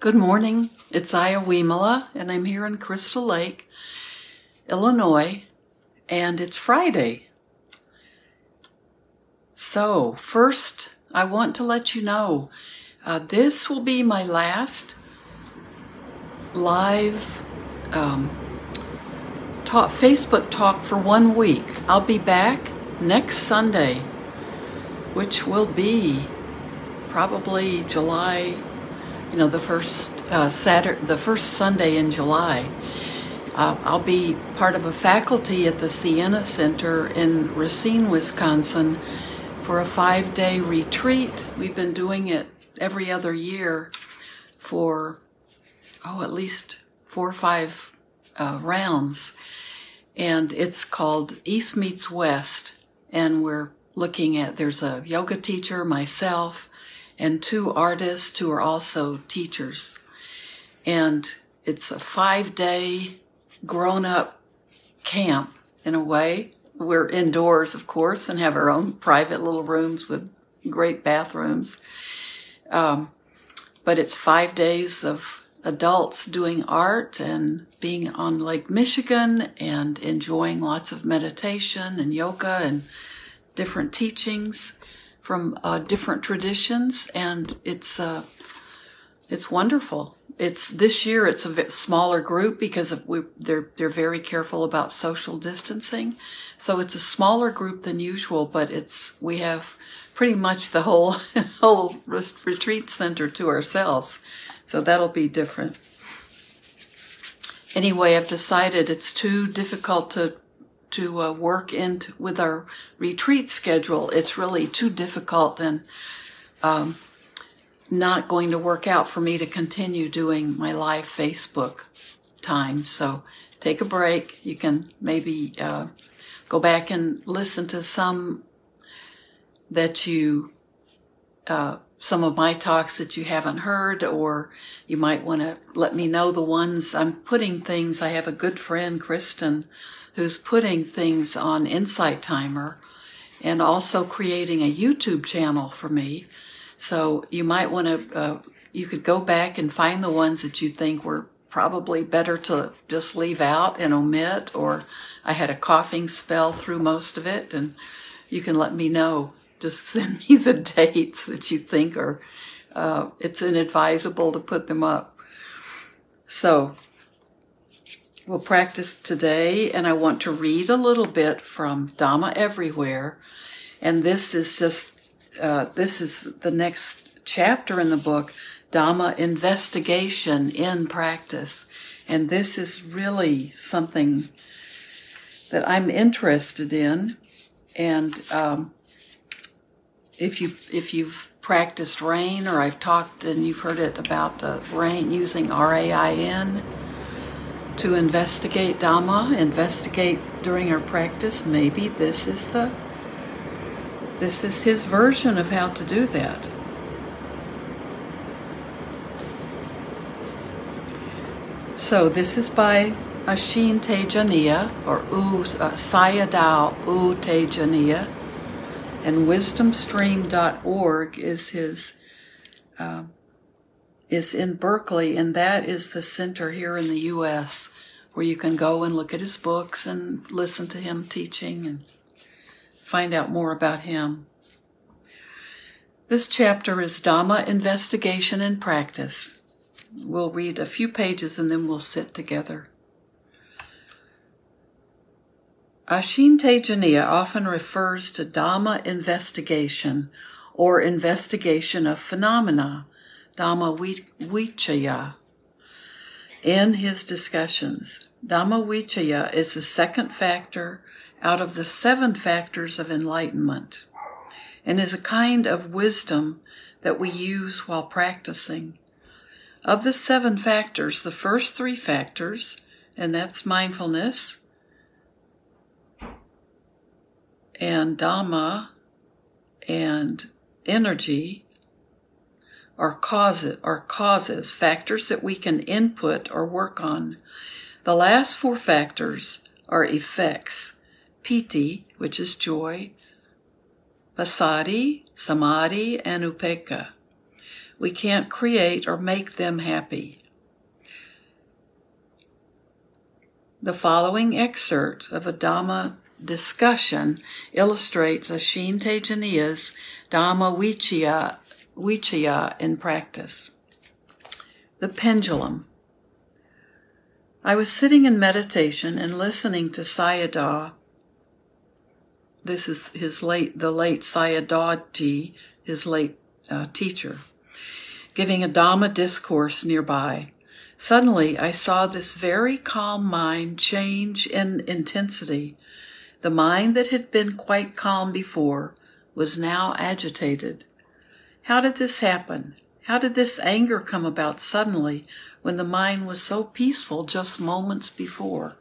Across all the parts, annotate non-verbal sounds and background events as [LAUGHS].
Good morning. It's Aya Wimala, and I'm here in Crystal Lake, Illinois, and it's Friday. So, first, I want to let you know uh, this will be my last live um, talk, Facebook talk for one week. I'll be back next Sunday, which will be probably July you know, the first uh, Saturday, the first Sunday in July. Uh, I'll be part of a faculty at the Siena Center in Racine, Wisconsin, for a five-day retreat. We've been doing it every other year for oh, at least four or five uh, rounds, and it's called East Meets West, and we're looking at there's a yoga teacher, myself and two artists who are also teachers. And it's a five day grown up camp in a way. We're indoors, of course, and have our own private little rooms with great bathrooms. Um, but it's five days of adults doing art and being on Lake Michigan and enjoying lots of meditation and yoga and different teachings from uh, different traditions, and it's uh, it's wonderful. It's this year. It's a smaller group because of we, they're they're very careful about social distancing, so it's a smaller group than usual. But it's we have pretty much the whole [LAUGHS] whole retreat center to ourselves, so that'll be different. Anyway, I've decided it's too difficult to to uh, work into with our retreat schedule. It's really too difficult and um, not going to work out for me to continue doing my live Facebook time. So take a break. You can maybe uh, go back and listen to some that you uh, some of my talks that you haven't heard, or you might want to let me know the ones I'm putting things. I have a good friend, Kristen, who's putting things on Insight Timer and also creating a YouTube channel for me. So you might want to, uh, you could go back and find the ones that you think were probably better to just leave out and omit, or I had a coughing spell through most of it, and you can let me know. Just [LAUGHS] send me the dates that you think are, uh, it's inadvisable to put them up. So We'll practice today, and I want to read a little bit from Dhamma Everywhere. And this is just, uh, this is the next chapter in the book, Dhamma Investigation in Practice. And this is really something that I'm interested in. And um, if you if you've practiced rain, or I've talked and you've heard it about uh, rain using R A I N to investigate Dhamma, investigate during our practice. Maybe this is the this is his version of how to do that. So this is by Ashin Tejaniya or U uh, Sayadaw U Tejaniya, and wisdomstream.org is his uh, is in Berkeley, and that is the center here in the U.S. where you can go and look at his books and listen to him teaching and find out more about him. This chapter is Dhamma Investigation and Practice. We'll read a few pages and then we'll sit together. Ashin Tejaniya often refers to Dhamma investigation or investigation of phenomena Dhamma Vichaya. In his discussions, Dhamma Vichaya is the second factor out of the seven factors of enlightenment and is a kind of wisdom that we use while practicing. Of the seven factors, the first three factors, and that's mindfulness and Dhamma and energy, are causes, are causes, factors that we can input or work on. The last four factors are effects. Piti, which is joy, passaddhi, samadhi, and upekkha. We can't create or make them happy. The following excerpt of a Dhamma discussion illustrates Ashin Tejaniya's Dhamma Vichaya in practice. The pendulum. I was sitting in meditation and listening to Sayadaw. This is his late, the late Sayadawji, his late uh, teacher, giving a Dhamma discourse nearby. Suddenly, I saw this very calm mind change in intensity. The mind that had been quite calm before was now agitated. How did this happen? How did this anger come about suddenly when the mind was so peaceful just moments before?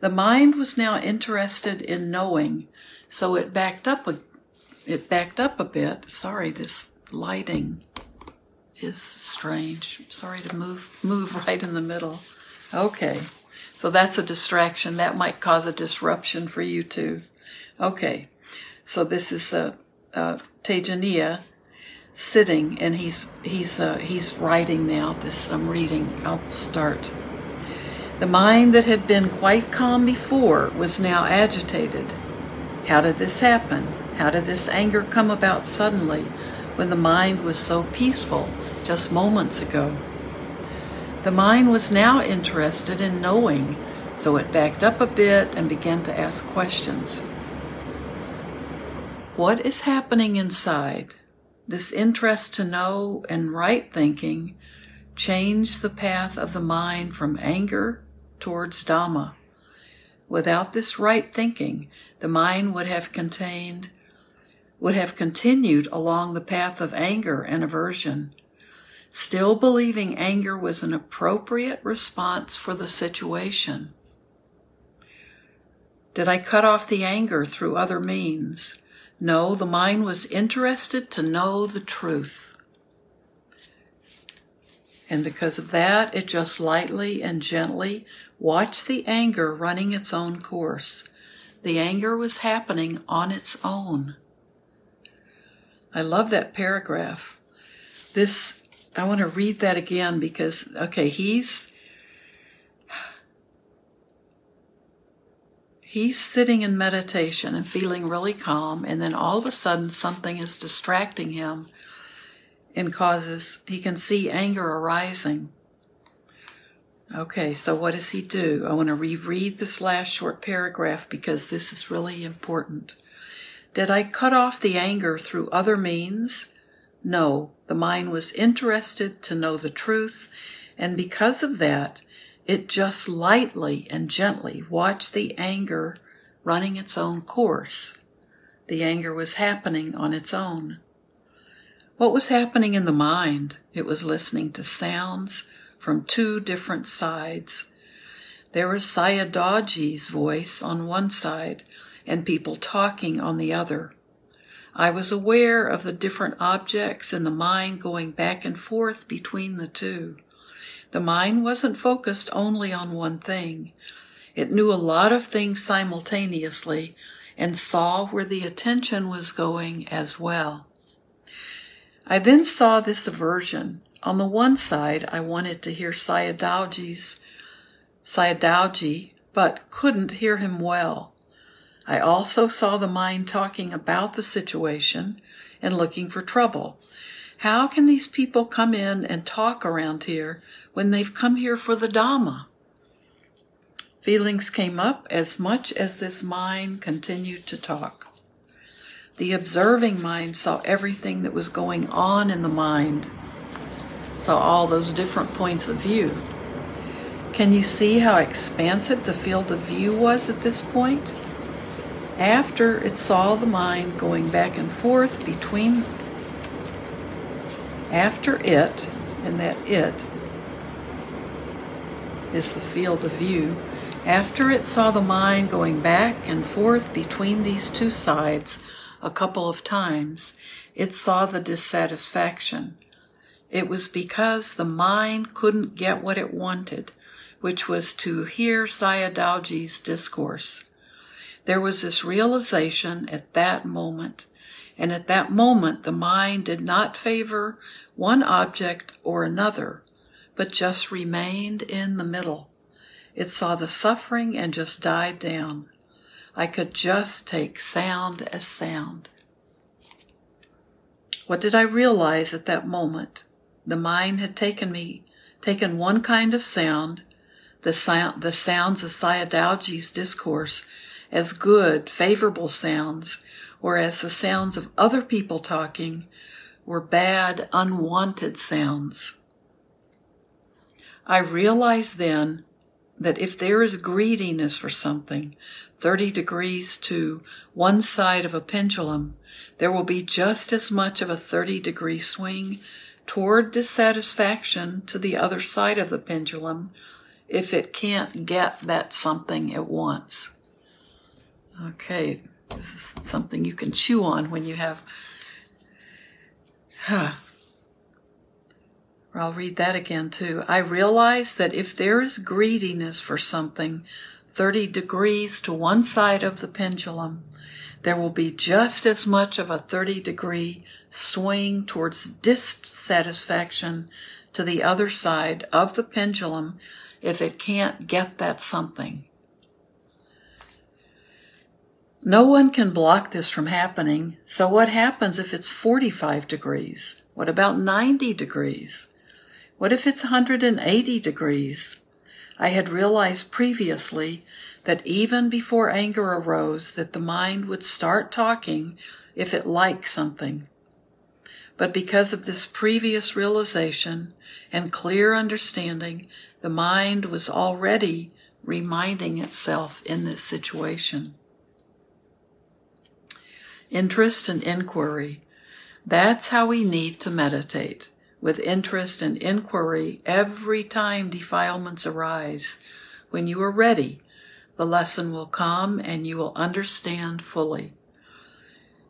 The mind was now interested in knowing, so it backed up a, it backed up a bit. Sorry, this lighting is strange. Sorry to move move [LAUGHS] right in the middle. Okay. So that's a distraction. That might cause a disruption for you too. Okay. So this is uh, uh, Tejaniya sitting and he's he's uh, he's writing now. This i'm reading. I'll start. The mind that had been quite calm before was now agitated. How did this happen? How did this anger come about suddenly when the mind was so peaceful just moments ago? The mind was now interested in knowing so it backed up a bit and began to ask questions what is happening inside this interest to know and right thinking changed the path of the mind from anger towards Dhamma. Without this right thinking, the mind would have contained would have continued along the path of anger and aversion, still believing anger was an appropriate response for the situation. Did I cut off the anger through other means? No, the mind was interested to know the truth. And because of that, it just lightly and gently watched the anger running its own course. The anger was happening on its own. I love that paragraph. This, I want to read that again because, okay, he's he's sitting in meditation and feeling really calm, and then all of a sudden something is distracting him and causes, he can see anger arising. Okay, so what does he do? I want to reread this last short paragraph because this is really important. Did I cut off the anger through other means? No, the mind was interested to know the truth, and because of that, it just lightly and gently watched the anger running its own course. The anger was happening on its own. What was happening in the mind? It was listening to sounds from two different sides. There was Sayadawji's voice on one side and people talking on the other. I was aware of the different objects in the mind going back and forth between the two. The mind wasn't focused only on one thing. It knew a lot of things simultaneously and saw where the attention was going as well. I then saw this aversion. On the one side, I wanted to hear Sayadawji's Sayadawji, but couldn't hear him well. I also saw the mind talking about the situation and looking for trouble. How can these people come in and talk around here when they've come here for the Dhamma. Feelings came up as much as this mind continued to talk. The observing mind saw everything that was going on in the mind, saw all those different points of view. Can you see how expansive the field of view was at this point? After it saw the mind going back and forth between, after it, and that it is the field of view. After it saw the mind going back and forth between these two sides a couple of times, it saw the dissatisfaction. It was because the mind couldn't get what it wanted, which was to hear Sayadawji's discourse. There was this realization at that moment, and at that moment the mind did not favor one object or another, but just remained in the middle. It saw the suffering and just died down. I could just take sound as sound. What did I realize at that moment? The mind had taken me, taken one kind of sound, the sound, the sounds of Sayadawji's discourse, as good, favorable sounds, whereas the sounds of other people talking were bad, unwanted sounds. I realized then that if there is greediness for something, 30 degrees to one side of a pendulum, there will be just as much of a 30 degree swing toward dissatisfaction to the other side of the pendulum if it can't get that something it wants. Okay, this is something you can chew on when you have. Huh. I'll read that again too. I realize that if there is greediness for something 30 degrees to one side of the pendulum, there will be just as much of a 30 degree swing towards dissatisfaction to the other side of the pendulum if it can't get that something. No one can block this from happening, so what happens if it's 45 degrees? What about 90 degrees? What if it's 180 degrees? I had realized previously that even before anger arose that the mind would start talking if it liked something. But because of this previous realization and clear understanding, the mind was already reminding itself in this situation. Interest and inquiry. That's how we need to meditate with interest and inquiry every time defilements arise. When you are ready, the lesson will come and you will understand fully.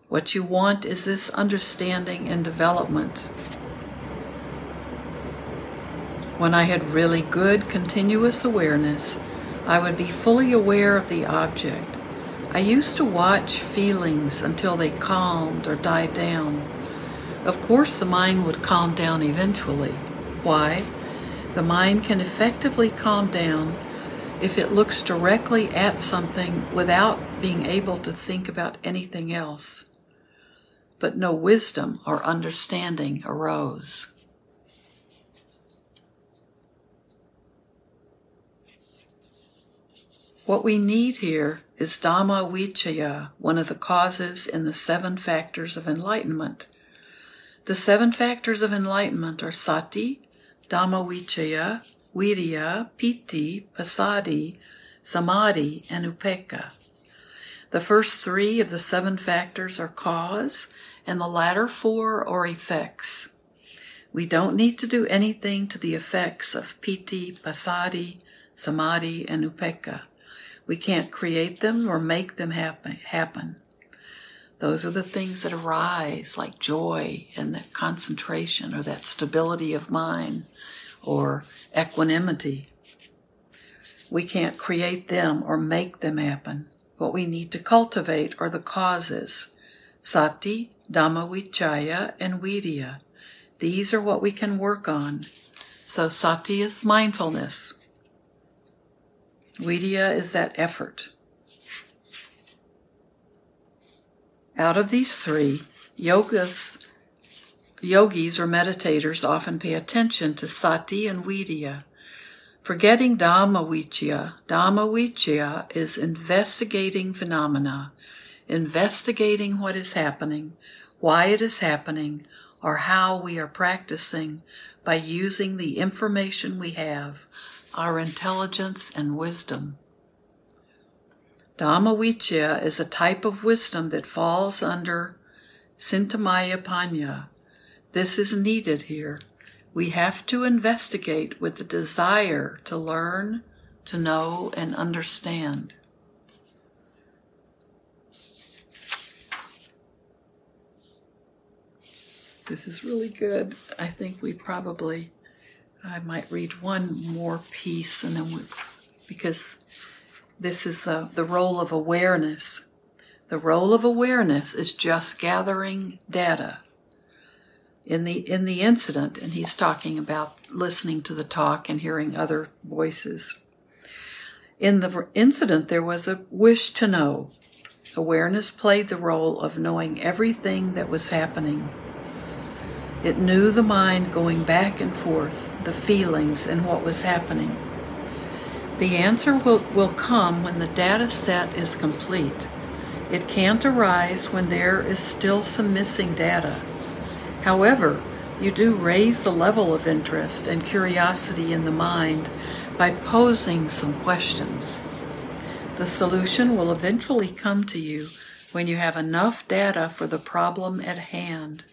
What you want is this understanding and development. When I had really good continuous awareness, I would be fully aware of the object. I used to watch feelings until they calmed or died down. Of course, the mind would calm down eventually. Why? The mind can effectively calm down if it looks directly at something without being able to think about anything else. But no wisdom or understanding arose. What we need here is Dhamma Vichaya, one of the causes in the seven factors of enlightenment. The seven factors of enlightenment are sati, dhammavichaya, virya, piti, passaddhi, samadhi, and upekkha. The first three of the seven factors are cause, and the latter four are effects. We don't need to do anything to the effects of piti, passaddhi, samadhi, and upekkha. We can't create them or make them happen. happen. Those are the things that arise, like joy and that concentration or that stability of mind or equanimity. We can't create them or make them happen. What we need to cultivate are the causes sati, dhammavichaya, and virya. These are what we can work on. So, sati is mindfulness, virya is that effort. Out of these three, yogas, yogis or meditators often pay attention to sati and virya. Forgetting Dhammavichaya, Dhammavichaya is investigating phenomena, investigating what is happening, why it is happening, or how we are practicing by using the information we have, our intelligence and wisdom. Dhammavichaya is a type of wisdom that falls under Cintamaya Panya. This is needed here. We have to investigate with the desire to learn, to know, and understand. This is really good. I think we probably, I might read one more piece and then we, because this is the, the role of awareness. The role of awareness is just gathering data. In the in the incident, and he's talking about listening to the talk and hearing other voices. In the incident, there was a wish to know. Awareness played the role of knowing everything that was happening. It knew the mind going back and forth, the feelings, and what was happening. The answer will, will come when the data set is complete. It can't arise when there is still some missing data. However, you do raise the level of interest and curiosity in the mind by posing some questions. The solution will eventually come to you when you have enough data for the problem at hand.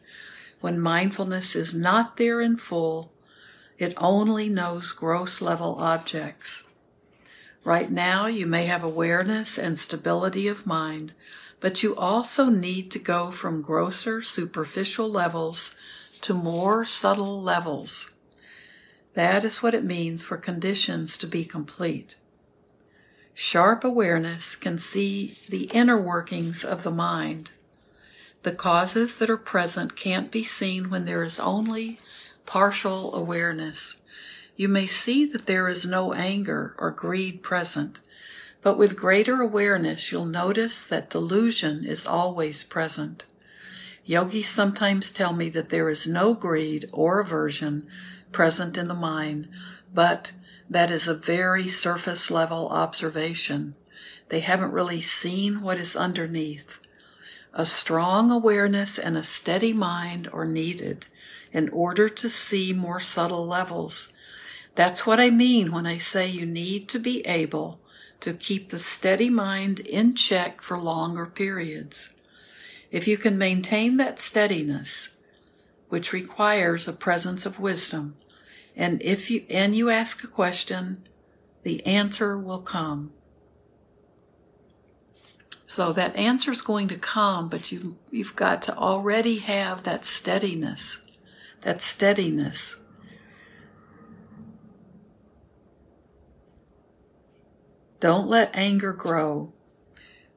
When mindfulness is not there in full, it only knows gross level objects. Right now, you may have awareness and stability of mind, but you also need to go from grosser, superficial levels to more subtle levels. That is what it means for conditions to be complete. Sharp awareness can see the inner workings of the mind. The causes that are present can't be seen when there is only partial awareness. You may see that there is no anger or greed present, but with greater awareness, you'll notice that delusion is always present. Yogis sometimes tell me that there is no greed or aversion present in the mind, but that is a very surface level observation. They haven't really seen what is underneath. A strong awareness and a steady mind are needed in order to see more subtle levels. That's what I mean when I say you need to be able to keep the steady mind in check for longer periods. If you can maintain that steadiness, which requires a presence of wisdom, and if you and you ask a question, the answer will come. So that answer is going to come, but you you've got to already have that steadiness, that steadiness Don't let anger grow.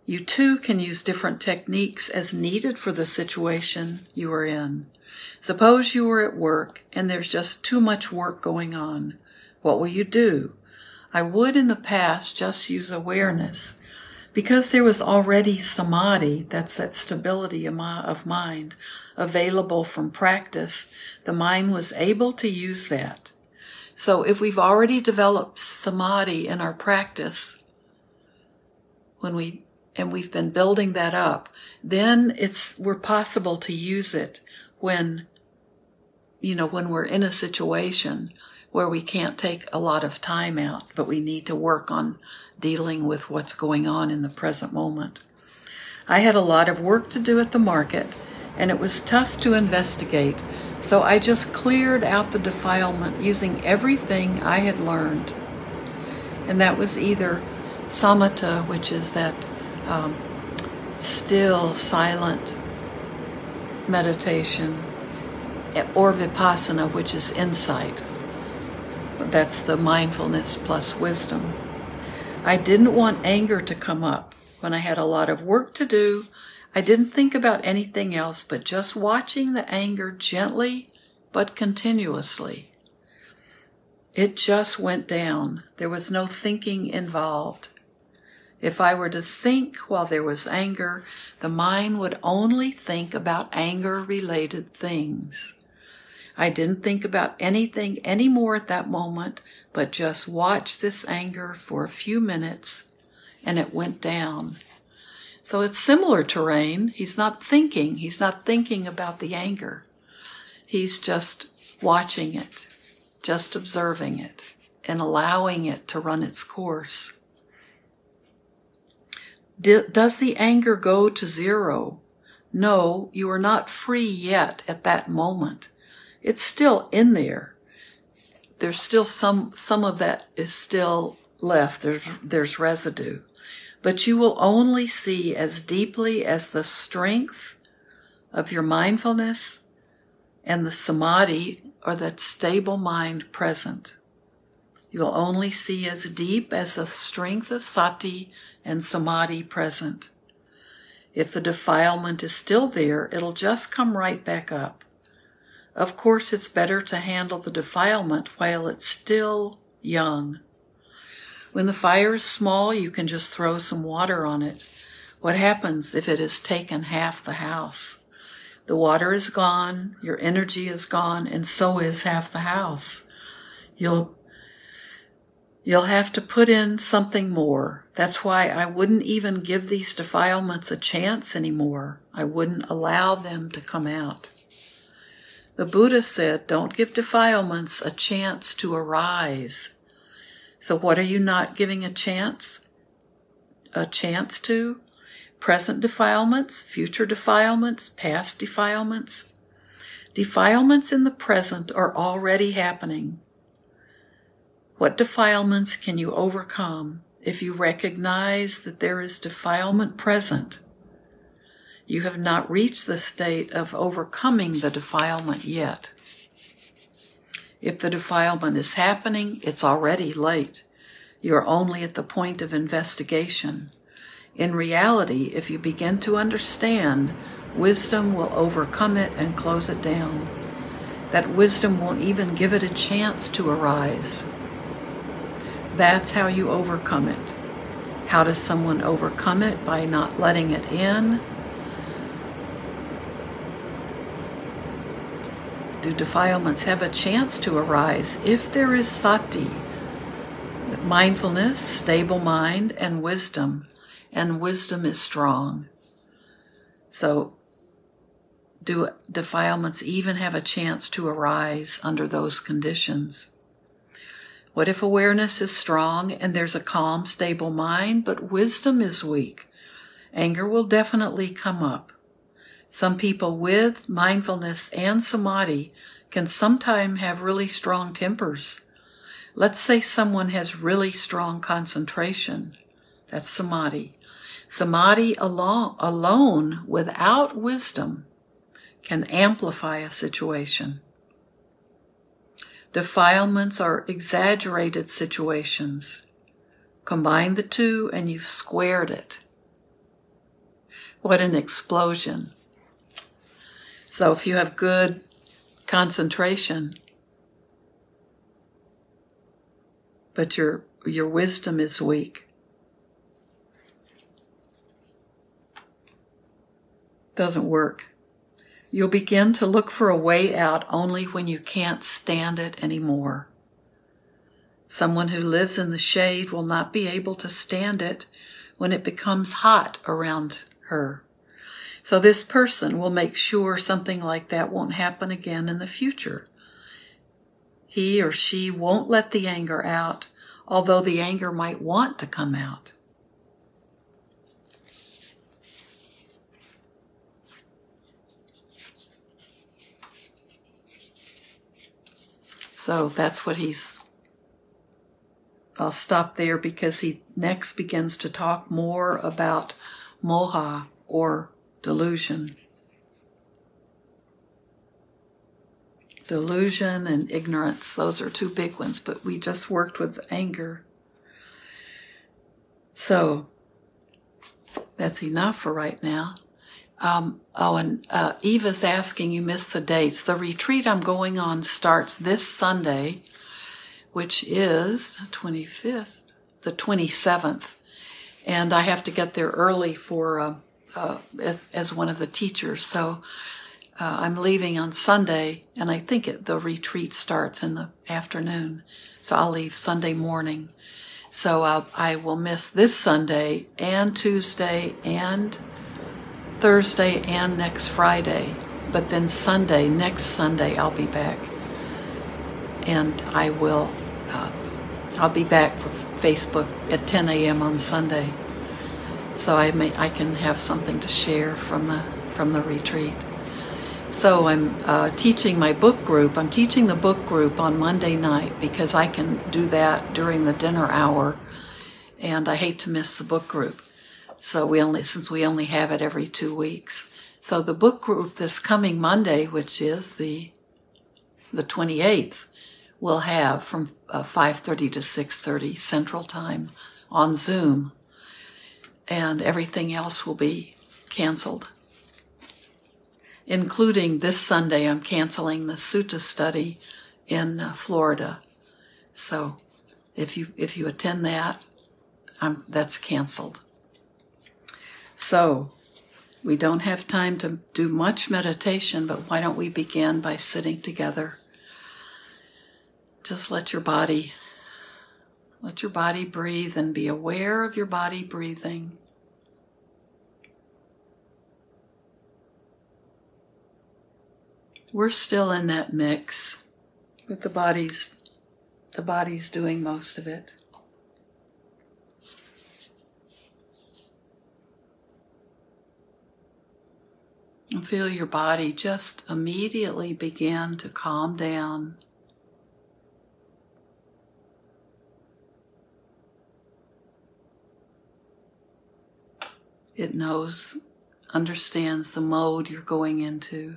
You too can use different techniques as needed for the situation you are in. Suppose you are at work and there's just too much work going on. What will you do? I would in the past just use awareness. Because there was already samadhi, that's that stability of mind, available from practice, the mind was able to use that. So if we've already developed samadhi in our practice, when we and we've been building that up, then it's we're possible to use it when you know when we're in a situation where we can't take a lot of time out, but we need to work on dealing with what's going on in the present moment. I had a lot of work to do at the market, and it was tough to investigate so I just cleared out the defilement using everything I had learned. And that was either samatha, which is that um, still, silent meditation, or vipassana, which is insight. That's the mindfulness plus wisdom. I didn't want anger to come up when I had a lot of work to do I didn't think about anything else but just watching the anger gently but continuously. It just went down. There was no thinking involved. If I were to think while there was anger, the mind would only think about anger related things. I didn't think about anything anymore at that moment, but just watched this anger for a few minutes and it went down. So it's similar terrain. He's not thinking. He's not thinking about the anger. He's just watching it, just observing it, and allowing it to run its course. Does the anger go to zero? No, you are not free yet at that moment. It's still in there. There's still some, some of that is still left. There's, there's residue but you will only see as deeply as the strength of your mindfulness and the samadhi or that stable mind present. You will only see as deep as the strength of sati and samadhi present. If the defilement is still there, it'll just come right back up. Of course, it's better to handle the defilement while it's still young. When the fire is small, you can just throw some water on it. What happens if it has taken half the house? The water is gone, your energy is gone, and so is half the house. You'll You'll have to put in something more. That's why I wouldn't even give these defilements a chance anymore. I wouldn't allow them to come out. The Buddha said, don't give defilements a chance to arise. So what are you not giving a chance? A chance to? Present defilements, future defilements, past defilements? Defilements in the present are already happening. What defilements can you overcome if you recognize that there is defilement present? You have not reached the state of overcoming the defilement yet. If the defilement is happening, it's already late. You're only at the point of investigation. In reality, if you begin to understand, wisdom will overcome it and close it down. That wisdom won't even give it a chance to arise. That's how you overcome it. How does someone overcome it? By not letting it in. Do defilements have a chance to arise if there is sati, mindfulness, stable mind, and wisdom? And wisdom is strong. So, do defilements even have a chance to arise under those conditions? What if awareness is strong and there's a calm, stable mind, but wisdom is weak? Anger will definitely come up. Some people with mindfulness and samadhi can sometimes have really strong tempers. Let's say someone has really strong concentration. That's samadhi. Samadhi alone, alone without wisdom can amplify a situation. Defilements are exaggerated situations. Combine the two and you've squared it. What an explosion. So if you have good concentration, but your, your wisdom is weak, doesn't work. You'll begin to look for a way out only when you can't stand it anymore. Someone who lives in the shade will not be able to stand it when it becomes hot around her. So this person will make sure something like that won't happen again in the future. He or she won't let the anger out, although the anger might want to come out. So that's what he's. I'll stop there because he next begins to talk more about moha or delusion. Delusion and ignorance, those are two big ones, but we just worked with anger. So that's enough for right now. Um, oh, and uh, Eva's asking, you missed the dates. The retreat I'm going on starts this Sunday, which is 25th, the 27th. And I have to get there early for uh, uh, as, as one of the teachers. So uh, I'm leaving on Sunday, and I think it, the retreat starts in the afternoon. So I'll leave Sunday morning. So uh, I will miss this Sunday and Tuesday and Thursday and next Friday. But then Sunday, next Sunday, I'll be back. And I will, uh, I'll be back for Facebook at 10 a.m. on Sunday. So I may, I can have something to share from the, from the retreat. So I'm uh, teaching my book group. I'm teaching the book group on Monday night because I can do that during the dinner hour, and I hate to miss the book group. So we only, since we only have it every two weeks. So the book group this coming Monday, which is the, the 28th, will have from uh, 5.30 to 6.30 Central Time on Zoom. And everything else will be canceled. Including this Sunday, I'm canceling the Sutta study in uh, Florida. So if you if you attend that, I'm, that's canceled. So we don't have time to do much meditation, but why don't we begin by sitting together? Just let your body let your body breathe and be aware of your body breathing. We're still in that mix with the body's the body's doing most of it. And feel your body just immediately begin to calm down. It knows, understands the mode you're going into.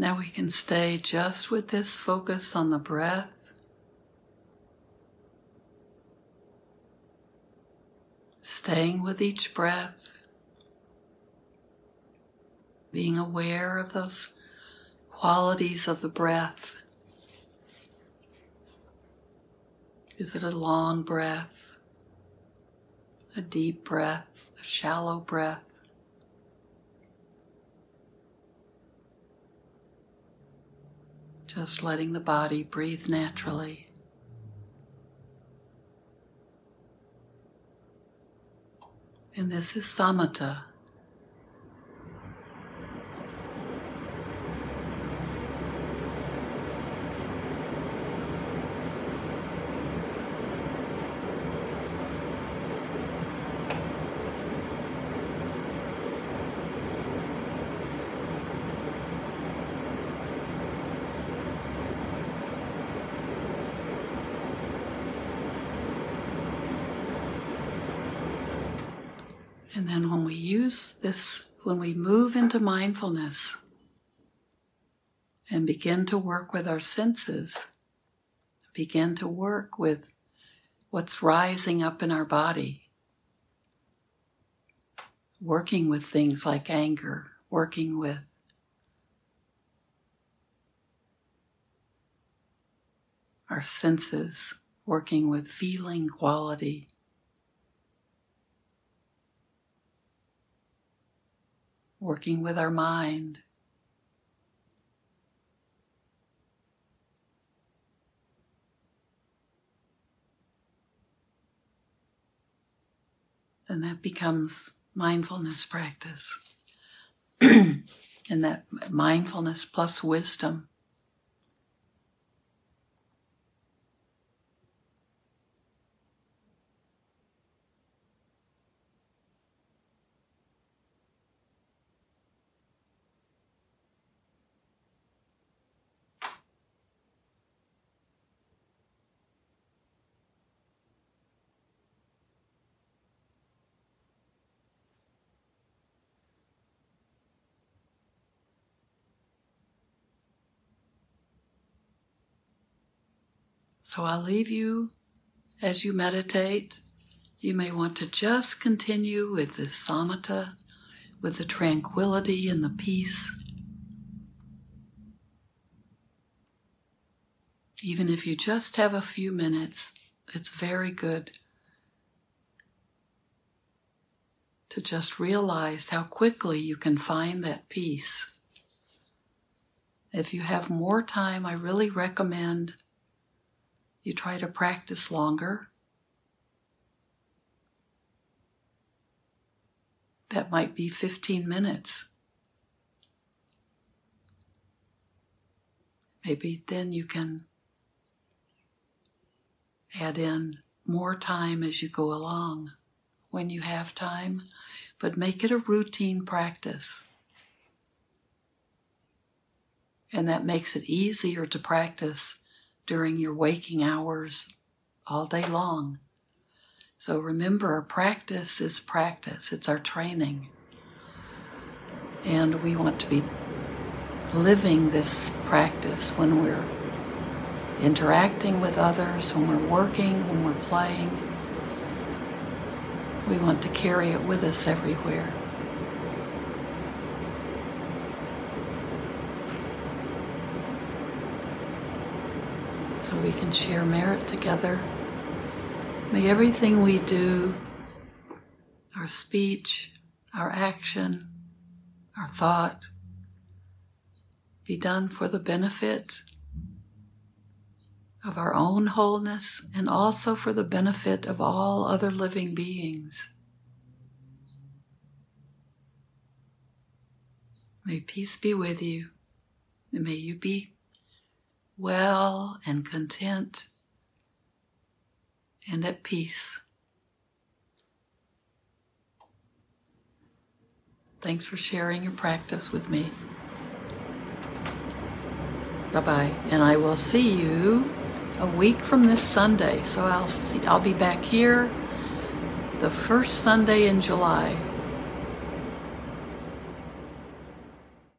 Now we can stay just with this focus on the breath. Staying with each breath, being aware of those qualities of the breath. Is it a long breath, a deep breath, a shallow breath? Just letting the body breathe naturally. And this is samatha. And then when we use this, when we move into mindfulness and begin to work with our senses, begin to work with what's rising up in our body, working with things like anger, working with our senses, working with feeling quality. Working with our mind. Then that becomes mindfulness practice. [CLEARS THROAT] and that mindfulness plus wisdom So I'll leave you as you meditate. You may want to just continue with this samatha, with the tranquility and the peace. Even if you just have a few minutes, it's very good to just realize how quickly you can find that peace. If you have more time, I really recommend you try to practice longer. That might be 15 minutes. Maybe then you can add in more time as you go along when you have time, but make it a routine practice. And that makes it easier to practice during your waking hours all day long. So remember, practice is practice, it's our training. And we want to be living this practice when we're interacting with others, when we're working, when we're playing. We want to carry it with us everywhere. So we can share merit together. May everything we do, our speech, our action, our thought, be done for the benefit of our own wholeness and also for the benefit of all other living beings. May peace be with you, and may you be well and content and at peace. Thanks for sharing your practice with me. Bye bye. And I will see you a week from this Sunday. So I'll see, I'll be back here the first Sunday in July.